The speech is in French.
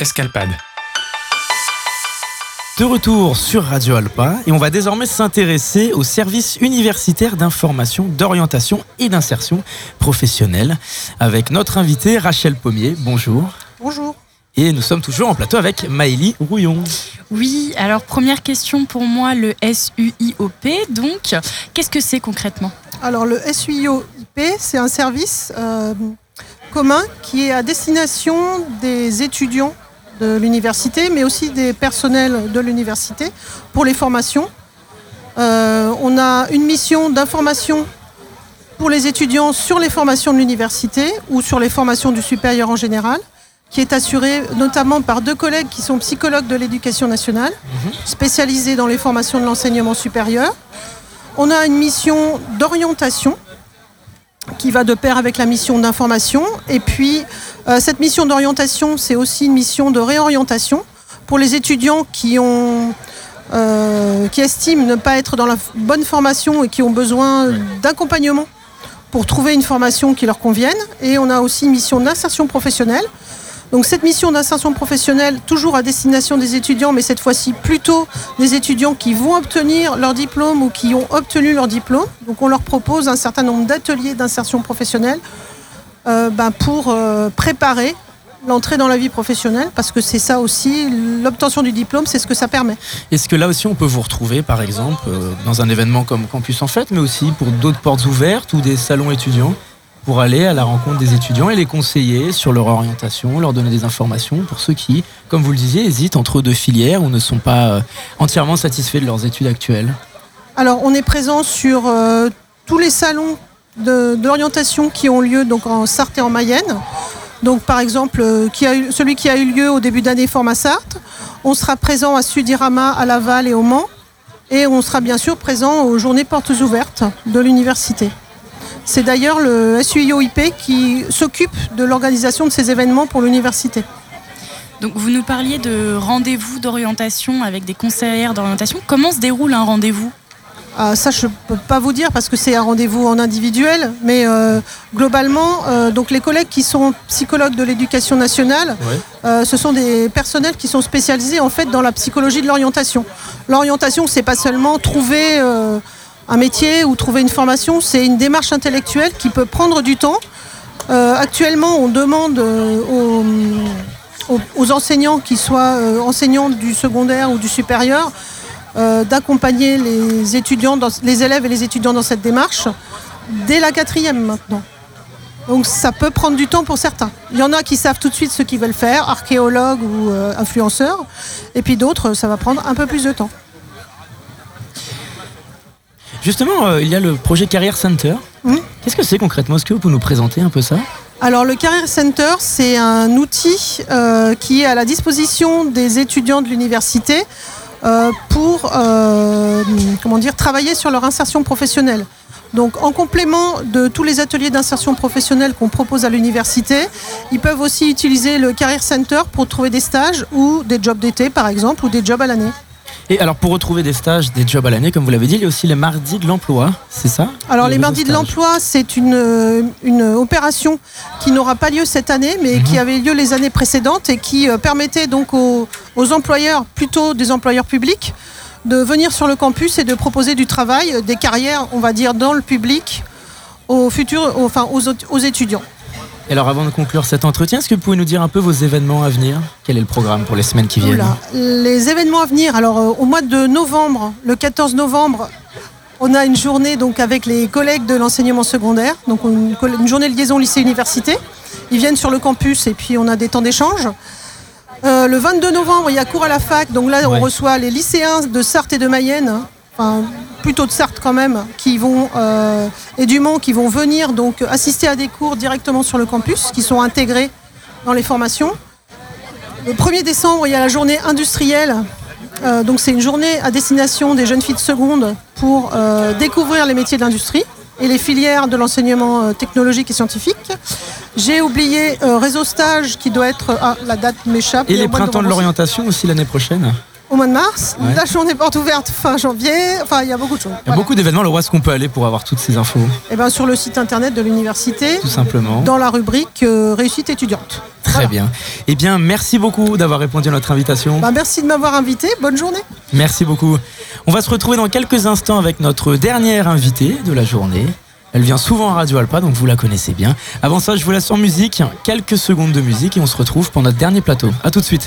Escalpade. De retour sur Radio Alpa et on va désormais s'intéresser au service universitaire d'information, d'orientation et d'insertion professionnelle avec notre invitée Rachel Pommier. Bonjour. Bonjour. Et nous sommes toujours en plateau avec Maëlie Rouillon. Oui, alors première question pour moi, le SUIOP. Donc, qu'est-ce que c'est concrètement? Alors le SUIOP, c'est un service euh, commun qui est à destination des étudiants de l'université, mais aussi des personnels de l'université pour les formations. Euh, on a une mission d'information pour les étudiants sur les formations de l'université ou sur les formations du supérieur en général, qui est assurée notamment par deux collègues qui sont psychologues de l'éducation nationale, spécialisés dans les formations de l'enseignement supérieur. On a une mission d'orientation qui va de pair avec la mission d'information. Et puis, cette mission d'orientation, c'est aussi une mission de réorientation pour les étudiants qui, ont, euh, qui estiment ne pas être dans la bonne formation et qui ont besoin d'accompagnement pour trouver une formation qui leur convienne. Et on a aussi une mission d'insertion professionnelle. Donc cette mission d'insertion professionnelle, toujours à destination des étudiants, mais cette fois-ci plutôt des étudiants qui vont obtenir leur diplôme ou qui ont obtenu leur diplôme. Donc on leur propose un certain nombre d'ateliers d'insertion professionnelle euh, ben, pour euh, préparer l'entrée dans la vie professionnelle, parce que c'est ça aussi, l'obtention du diplôme, c'est ce que ça permet. Est-ce que là aussi on peut vous retrouver par exemple euh, dans un événement comme Campus en Fête, mais aussi pour d'autres portes ouvertes ou des salons étudiants pour aller à la rencontre des étudiants et les conseiller sur leur orientation, leur donner des informations pour ceux qui, comme vous le disiez, hésitent entre deux filières ou ne sont pas euh, entièrement satisfaits de leurs études actuelles? Alors, on est présent sur euh, tous les salons de- d'orientation qui ont lieu donc en Sarthe et en Mayenne. Donc, par exemple, euh, celui qui a eu lieu au début d'année Format Sarthe. On sera présent à Sudirama, à Laval et au Mans. Et on sera bien sûr présent aux journées portes ouvertes de l'université. C'est d'ailleurs le SUIOIP qui s'occupe de l'organisation de ces événements pour l'université. Donc, vous nous parliez de rendez-vous d'orientation avec des conseillères d'orientation. Comment se déroule un rendez-vous? Ah, ça, je ne peux pas vous dire parce que c'est un rendez-vous en individuel, mais euh, globalement, euh, donc les collègues qui sont psychologues de l'éducation nationale, euh, ce sont des personnels qui sont spécialisés en fait dans la psychologie de l'orientation. L'orientation, c'est pas seulement trouver un métier ou trouver une formation, c'est une démarche intellectuelle qui peut prendre du temps. Actuellement, on demande aux, aux- enseignants qui soient enseignants du secondaire ou du supérieur euh, d'accompagner les étudiants, dans- les élèves et les étudiants dans cette démarche dès la quatrième maintenant. Donc ça peut prendre du temps pour certains. Il y en a qui savent tout de suite ce qu'ils veulent faire, archéologues ou euh, influenceurs, et puis d'autres, ça va prendre un peu plus de temps. Justement, euh, il y a le projet Carrière Center. Mhm. Qu'est-ce que c'est concrètement? Est-ce que vous pouvez nous présenter un peu ça? Alors le Career Center, c'est un outil euh, qui est à la disposition des étudiants de l'université pour euh, comment dire, travailler sur leur insertion professionnelle. Donc en complément de tous les ateliers d'insertion professionnelle qu'on propose à l'université, ils peuvent aussi utiliser le Career Center pour trouver des stages ou des jobs d'été par exemple ou des jobs à l'année. Et alors pour retrouver des stages, des jobs à l'année, comme vous l'avez dit, il y a aussi les mardis de l'emploi, c'est ça Alors Le les mardis de l'emploi, c'est une, euh, une opération qui n'aura pas lieu cette année, mais Mhm. qui avait lieu les années précédentes et qui euh, permettait donc aux, aux employeurs, plutôt des employeurs publics, de venir sur le campus et de proposer du travail, euh, des carrières, on va dire, dans le public aux futurs, aux- enfin aux étudiants. Et alors avant de conclure cet entretien, est-ce que vous pouvez nous dire un peu vos événements à venir? Quel est le programme pour les semaines qui viennent? Oula. Les événements à venir, alors euh, au mois de novembre, le 14 novembre, on a une journée donc avec les collègues de l'enseignement secondaire, donc une, journée de liaison lycée-université. Ils viennent sur le campus et puis on a des temps d'échange. Euh, le 22 novembre, il y a cours à la fac, donc là Ouais. on reçoit les lycéens de Sarthe et de Mayenne, enfin plutôt de Sarthe quand même, qui vont euh, et du Mans qui vont venir donc assister à des cours directement sur le campus, qui sont intégrés dans les formations. Le 1er décembre, il y a la journée industrielle. Euh, donc c'est une journée à destination des jeunes filles de seconde pour euh, découvrir les métiers de l'industrie et les filières de l'enseignement technologique et scientifique. J'ai oublié réseau stage qui doit être... Ah, la date m'échappe. Et les printemps de l'orientation aussi l'année prochaine au mois de mars, Ouais. la journée porte ouverte fin janvier, enfin il y a beaucoup de choses. Il y a Voilà. beaucoup d'événements. Alors, où est-ce qu'on peut aller pour avoir toutes ces infos Et ben sur le site internet de l'université, Tout simplement. dans la rubrique euh, réussite étudiante. Très Voilà. bien. Eh bien, merci beaucoup d'avoir répondu à notre invitation. Bah, merci de m'avoir invité, bonne journée. Merci beaucoup. On va se retrouver dans quelques instants avec notre dernière invitée de la journée. Elle vient souvent à Radio Alpa, donc vous la connaissez bien. Avant ça, je vous laisse en musique, quelques secondes de musique et on se retrouve pour notre dernier plateau. A tout de suite.